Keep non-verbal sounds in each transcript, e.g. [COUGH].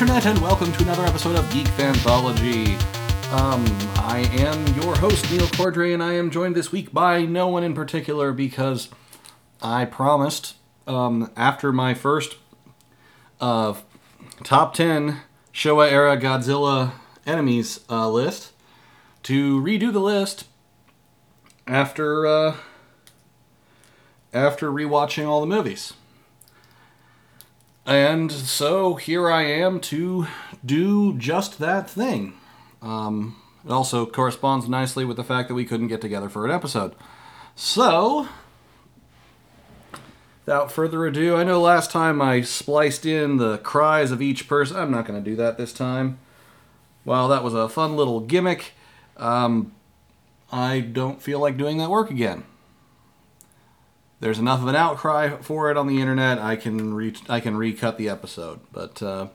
Internet, and welcome to another episode of Geek Anthology. Um, I am your host, Neil Cordray, and I am joined this week by no one in particular because I promised, um, after my first uh, top 10 Showa era Godzilla enemies uh, list, to redo the list after uh, after rewatching all the movies. And so here I am to do just that thing. Um, it also corresponds nicely with the fact that we couldn't get together for an episode. So, without further ado, I know last time I spliced in the cries of each person. I'm not going to do that this time. While that was a fun little gimmick, um, I don't feel like doing that work again there's enough of an outcry for it on the internet. I can re- I can recut the episode, but uh,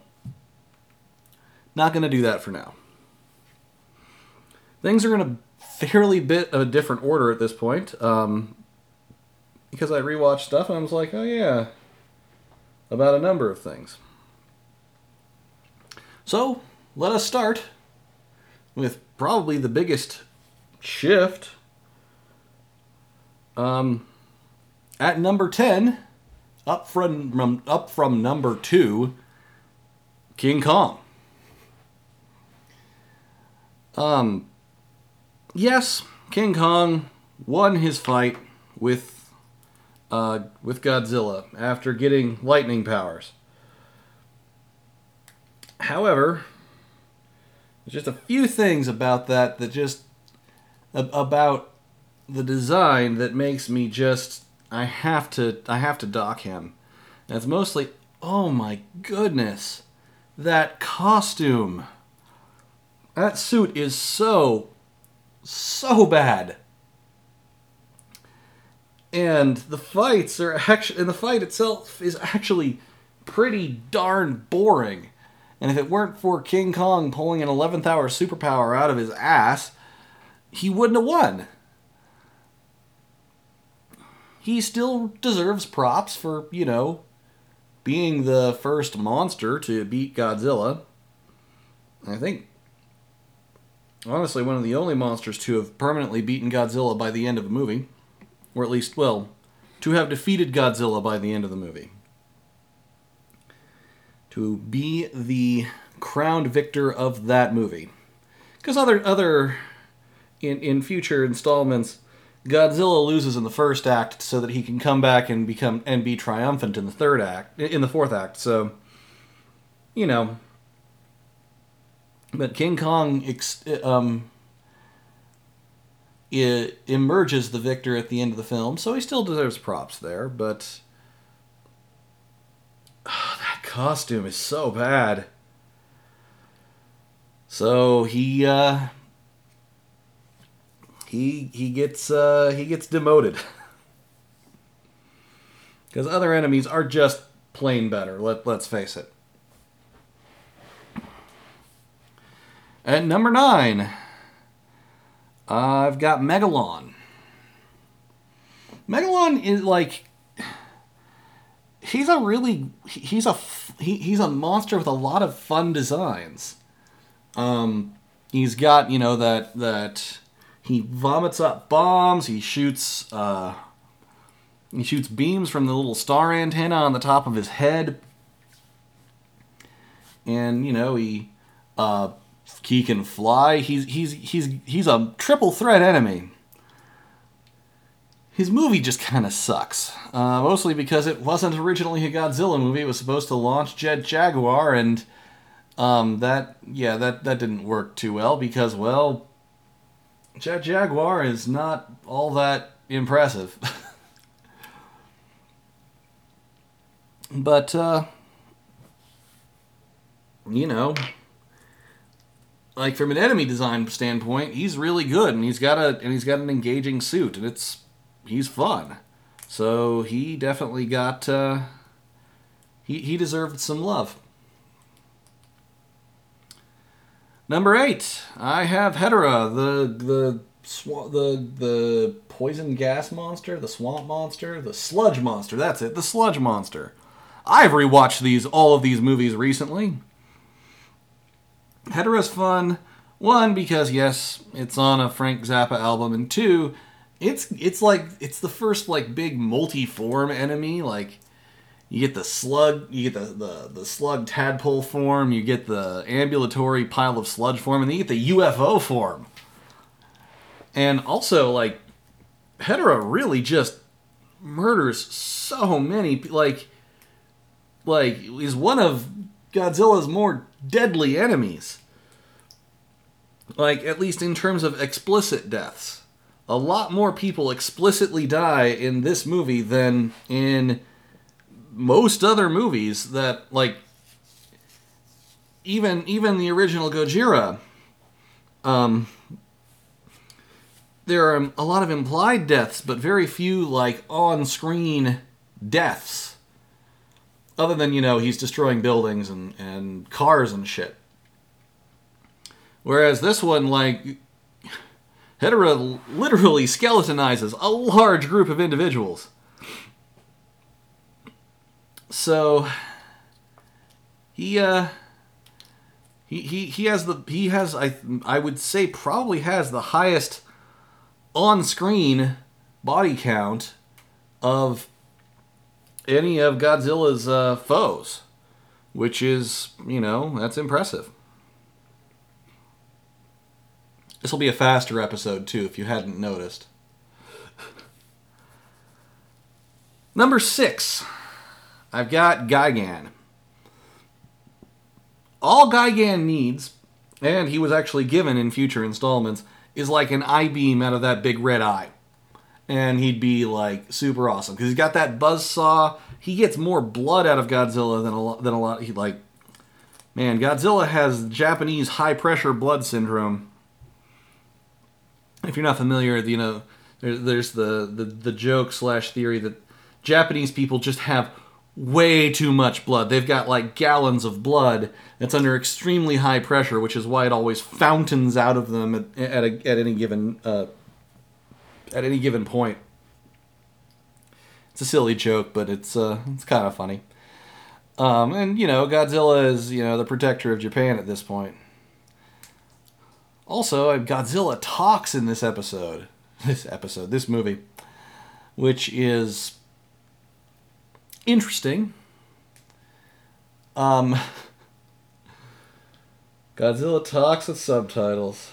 not going to do that for now. Things are in a fairly bit of a different order at this point, um, because I rewatched stuff and I was like, oh yeah, about a number of things. So let us start with probably the biggest shift. Um, at number 10, up from, up from number 2, King Kong. Um, yes, King Kong won his fight with uh, with Godzilla after getting lightning powers. However, there's just a few things about that that just about the design that makes me just I have to I have to dock him. And it's mostly oh my goodness. That costume. That suit is so so bad. And the fights are actually and the fight itself is actually pretty darn boring. And if it weren't for King Kong pulling an 11th hour superpower out of his ass, he wouldn't have won he still deserves props for, you know, being the first monster to beat Godzilla. I think, honestly, one of the only monsters to have permanently beaten Godzilla by the end of a movie. Or at least, well, to have defeated Godzilla by the end of the movie. To be the crowned victor of that movie. Because other, other, in, in future installments, Godzilla loses in the first act so that he can come back and become and be triumphant in the third act in the fourth act. So, you know, but King Kong um, emerges the victor at the end of the film, so he still deserves props there. But oh, [SIGHS] that costume is so bad. So he uh, he he gets uh, he gets demoted [LAUGHS] because other enemies are just plain better. Let let's face it. At number nine, I've got Megalon. Megalon is like he's a really he's a he, he's a monster with a lot of fun designs. Um, he's got you know that that he vomits up bombs. He shoots uh, he shoots beams from the little star antenna on the top of his head. And you know he uh, he can fly. He's he's he's he's a triple threat enemy. His movie just kind of sucks, uh, mostly because it wasn't originally a Godzilla movie. It was supposed to launch Jet Jaguar, and um, that yeah that that didn't work too well because well Jet Jaguar is not all that impressive. [LAUGHS] but, uh, you know, like from an enemy design standpoint, he's really good, and he's got a and he's got an engaging suit, and it's he's fun. So he definitely got uh, he he deserved some love. Number eight, I have Hedorah, the the sw- the the poison gas monster, the swamp monster, the sludge monster. That's it, the sludge monster. I've rewatched these all of these movies recently, Hedorah's fun. One because yes, it's on a Frank Zappa album, and two, it's it's like it's the first like big multi-form enemy. Like you get the slug, you get the, the the slug tadpole form, you get the ambulatory pile of sludge form, and then you get the UFO form. And also like Hedorah really just murders so many like like is one of Godzilla's more deadly enemies. Like at least in terms of explicit deaths. A lot more people explicitly die in this movie than in most other movies that like even even the original Gojira um there are a lot of implied deaths, but very few like on-screen deaths. Other than you know he's destroying buildings and and cars and shit. Whereas this one, like Hedorah, literally skeletonizes a large group of individuals. So he uh he, he, he has the he has I I would say probably has the highest on-screen body count of any of Godzilla's uh, foes, which is, you know, that's impressive. This will be a faster episode, too, if you hadn't noticed. Number six, I've got Gigan. All Gigan needs, and he was actually given in future installments, is like an eye beam out of that big red eye. And he'd be like super awesome because he's got that buzz saw. He gets more blood out of Godzilla than a lot. Than a lot. He like, man, Godzilla has Japanese high pressure blood syndrome. If you're not familiar, you know, there's the, the the joke slash theory that Japanese people just have way too much blood. They've got like gallons of blood that's under extremely high pressure, which is why it always fountains out of them at at, a, at any given uh, at any given point. It's a silly joke, but it's uh, it's kind of funny. Um, and you know, Godzilla is you know the protector of Japan at this point. Also, Godzilla talks in this episode, this episode, this movie, which is interesting. Um, [LAUGHS] Godzilla talks with subtitles.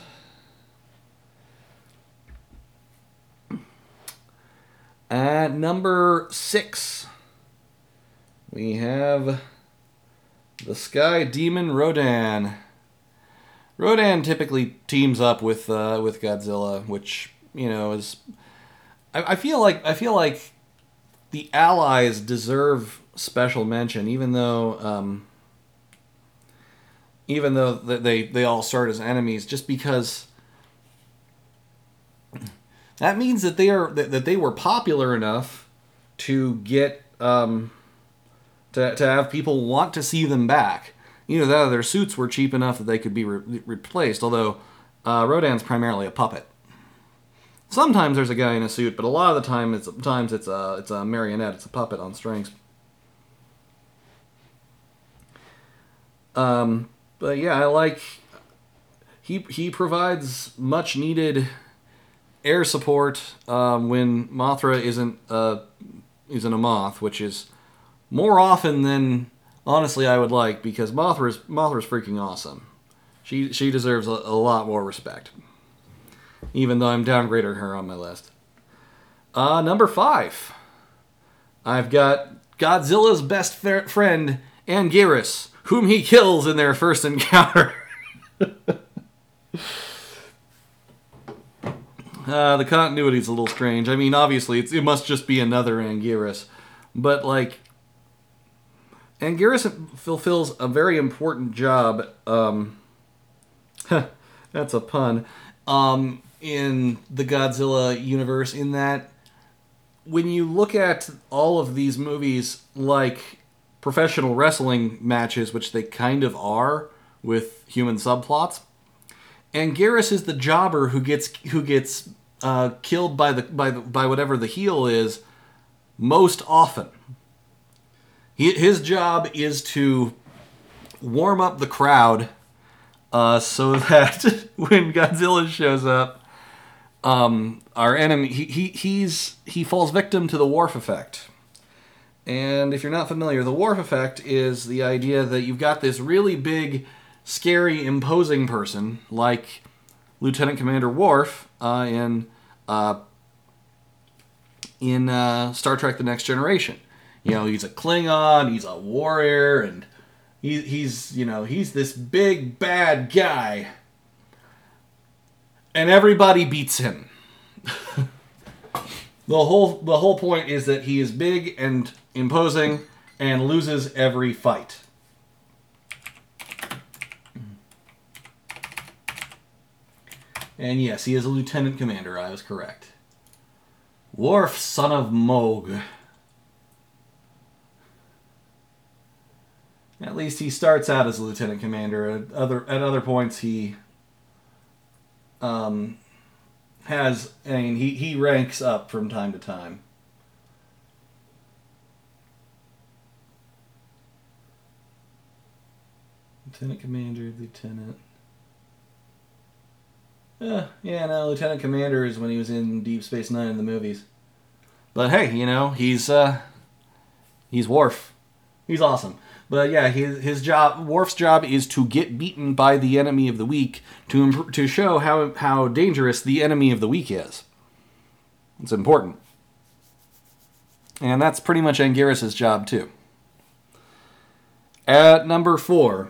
At number six, we have the Sky Demon Rodan. Rodan typically teams up with uh, with Godzilla, which you know is. I, I feel like I feel like the allies deserve special mention, even though um, even though they they all start as enemies, just because that means that they are that they were popular enough to get um, to to have people want to see them back. You know that their suits were cheap enough that they could be re- replaced. Although uh, Rodan's primarily a puppet. Sometimes there's a guy in a suit, but a lot of the time it's times it's a it's a marionette, it's a puppet on strings. Um, but yeah, I like he he provides much needed air support um, when Mothra isn't uh, isn't a moth, which is more often than honestly I would like because Mothra's Mothra's freaking awesome. She she deserves a, a lot more respect even though I'm downgrading her on my list. Uh, number five, I've got Godzilla's best fer- friend, Anguirus, whom he kills in their first encounter. [LAUGHS] uh, the continuity's a little strange. I mean, obviously, it must just be another Anguirus. But, like, Anguirus fulfills a very important job. Um, [LAUGHS] that's a pun. Um, in the Godzilla universe in that when you look at all of these movies like professional wrestling matches, which they kind of are with human subplots, Anguirus is the jobber who gets who gets uh, killed by the by the, by whatever the heel is most often. He, his job is to warm up the crowd uh, so [LAUGHS] that when Godzilla shows up, um, our enemy he, he he's he falls victim to the Worf effect. And if you're not familiar, the Worf effect is the idea that you've got this really big, scary, imposing person like Lieutenant Commander Worf uh, in uh, in uh, Star Trek: The Next Generation. You know, he's a Klingon, he's a warrior, and he, he's you know he's this big bad guy, and everybody beats him. [LAUGHS] the whole the whole point is that he is big and imposing and loses every fight. And yes, he is a lieutenant commander. I was correct. Worf, son of Mogh. At least he starts out as a lieutenant commander. At other at other points, he um, has. I mean, he he ranks up from time to time. Lieutenant commander, lieutenant. Uh, yeah, no, Lieutenant Commander is when he was in Deep Space Nine in the movies. But hey, you know, he's uh he's Worf. He's awesome. But yeah, his his job, Worf's job, is to get beaten by the enemy of the week to imp- to show how how dangerous the enemy of the week is. It's important, and that's pretty much Anguirus' job too. At number four,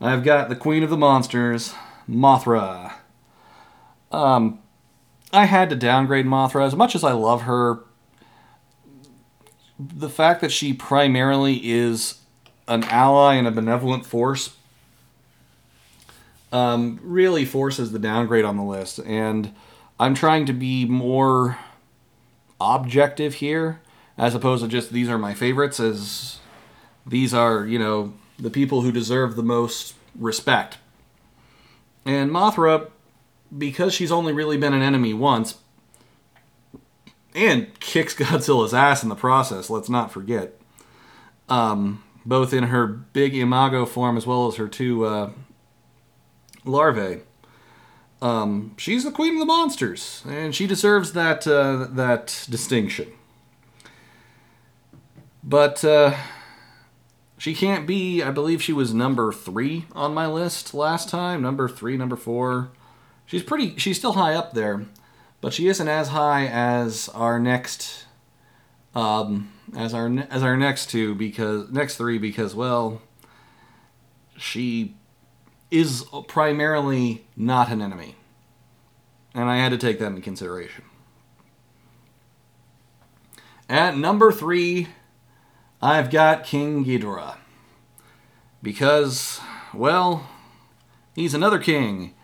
I've got the Queen of the Monsters, Mothra. Um, I had to downgrade Mothra as much as I love her the fact that she primarily is an ally and a benevolent force um, really forces the downgrade on the list. And I'm trying to be more objective here as opposed to just these are my favorites, as these are, you know, the people who deserve the most respect. And Mothra, because she's only really been an enemy once, and kicks [LAUGHS] Godzilla's ass in the process. Let's not forget. Um, both in her big imago form as well as her two uh, larvae. Um, she's the queen of the monsters, and she deserves that uh, that distinction. But uh, she can't be. I believe she was number three on my list last time. Number three, number four. She's pretty. She's still high up there but she isn't as high as our next um, as our as our next two because next three because well she is primarily not an enemy and I had to take that into consideration. At number three, I've got King Ghidorah. Because, well, he's another king.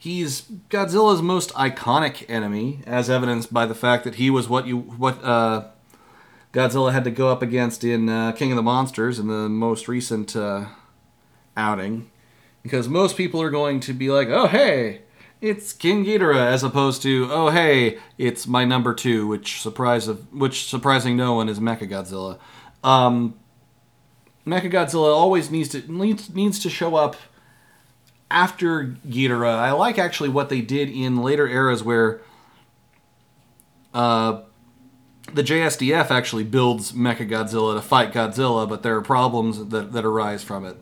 He's Godzilla's most iconic enemy, as evidenced by the fact that he was what you what uh, Godzilla had to go up against in uh, King of the Monsters in the most recent uh, outing. Because most people are going to be like, "Oh, hey, it's King Ghidorah," as opposed to, "Oh, hey, it's my number two, which surprise of which surprising no one is Mechagodzilla." Um, Mechagodzilla always needs to needs, needs to show up after Ghidorah, I like actually what they did in later eras where uh, the JSDF actually builds Mechagodzilla to fight Godzilla, but there are problems that, that arise from it.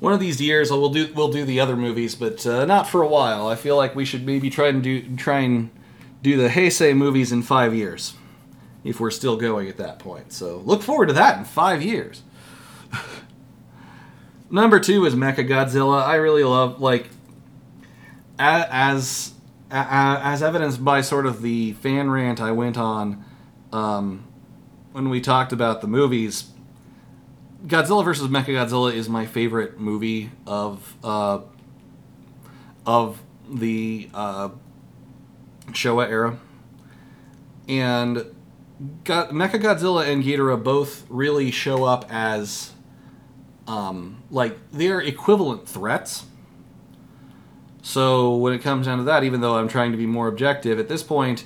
One of these years, we'll do we'll do the other movies, but uh, not for a while. I feel like we should maybe try and do try and do the Heisei movies in five years, if we're still going at that point. So look forward to that in five years. [LAUGHS] Number two is Mecha Godzilla. I really love like as as evidenced by sort of the fan rant I went on um, when we talked about the movies. Godzilla vs. Mechagodzilla is my favorite movie of uh, of the uh, Showa era, and Mecha Mechagodzilla and Ghidorah both really show up as um, like they're equivalent threats. So when it comes down to that, even though I'm trying to be more objective at this point,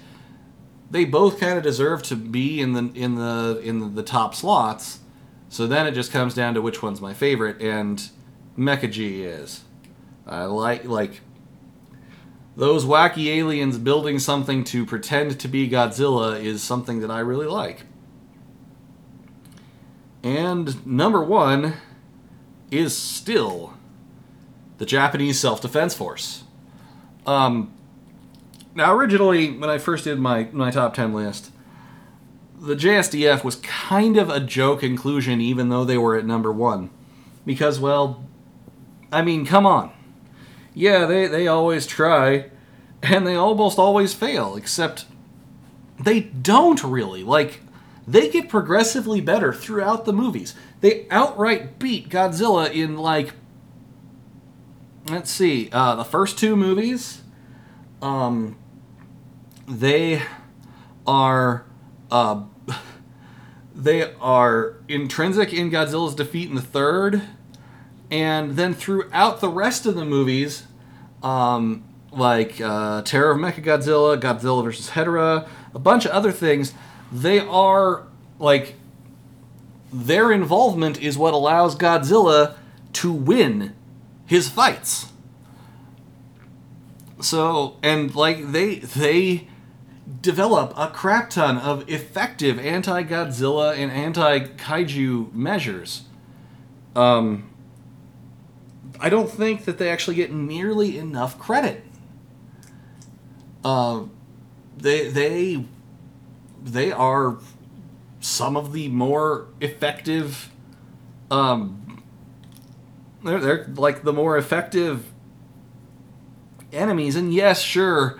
they both kind of deserve to be in the in the in the, top slots. So then it just comes down to which one's my favorite, and Mecha G is. I like like those wacky aliens building something to pretend to be Godzilla is something that I really like. And number one is still the Japanese Self Defense Force. Um, now, originally, when I first did my, my top 10 list, the JSDF was kind of a joke inclusion, even though they were at number one. Because, well, I mean, come on. Yeah, they, they always try, and they almost always fail, except they don't really. Like, they get progressively better throughout the movies. They outright beat Godzilla in, like, let's see, uh, the first two movies, um, they are, uh, [LAUGHS] they are intrinsic in Godzilla's defeat in the third, and then throughout the rest of the movies, um, like uh, Terror of Mechagodzilla, Godzilla vs. Hedorah, a bunch of other things, they are like their involvement is what allows Godzilla to win his fights. So, and like they they develop a crap ton of effective anti-Godzilla and anti-kaiju measures. Um I don't think that they actually get nearly enough credit. Uh, they they they are some of the more effective. Um, they're they're like the more effective enemies, and yes, sure,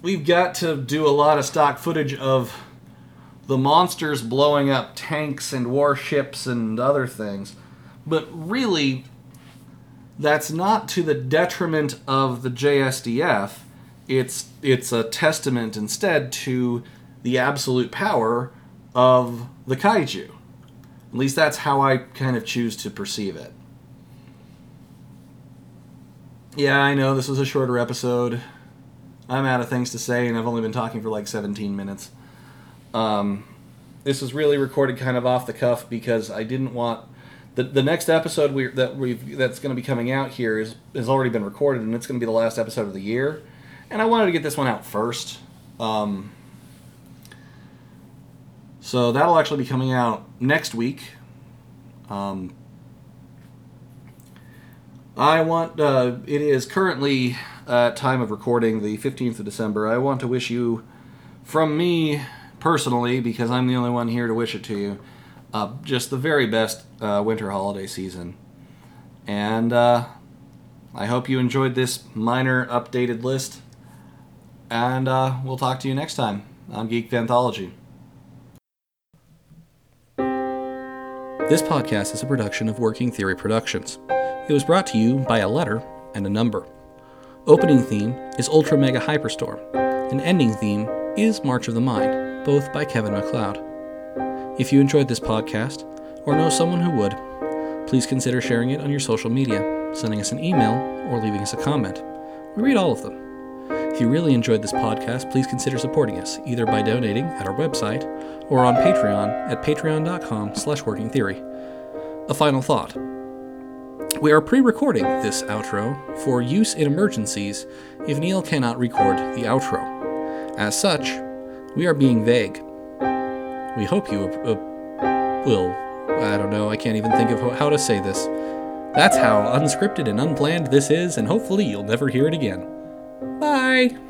we've got to do a lot of stock footage of the monsters blowing up tanks and warships and other things, but really that's not to the detriment of the JSDF. It's it's a testament instead to the absolute power of the kaiju. At least that's how I kind of choose to perceive it. Yeah, I know this was a shorter episode. I'm out of things to say, and I've only been talking for like 17 minutes. Um, this was really recorded kind of off the cuff because I didn't want the, the next episode we that we that's going to be coming out here is has already been recorded and it's going to be the last episode of the year, and I wanted to get this one out first. Um, so that'll actually be coming out next week. Um, I want uh, it is currently uh, time of recording the 15th of December. I want to wish you from me personally because I'm the only one here to wish it to you uh, just the very best uh, winter holiday season. And uh, I hope you enjoyed this minor updated list. And uh, we'll talk to you next time on Geek Anthology. This podcast is a production of Working Theory Productions. It was brought to you by a letter and a number. Opening theme is Ultra Mega Hyperstorm, and ending theme is March of the Mind, both by Kevin MacLeod. If you enjoyed this podcast, or know someone who would, please consider sharing it on your social media, sending us an email, or leaving us a comment. We read all of them. If you really enjoyed this podcast, please consider supporting us, either by donating at our website or on Patreon at patreon.com slash workingtheory. A final thought. We are pre-recording this outro for use in emergencies if Neil cannot record the outro. As such, we are being vague. We hope you uh, will. I don't know, I can't even think of how to say this. That's how unscripted and unplanned this is, and hopefully you'll never hear it again. Bye!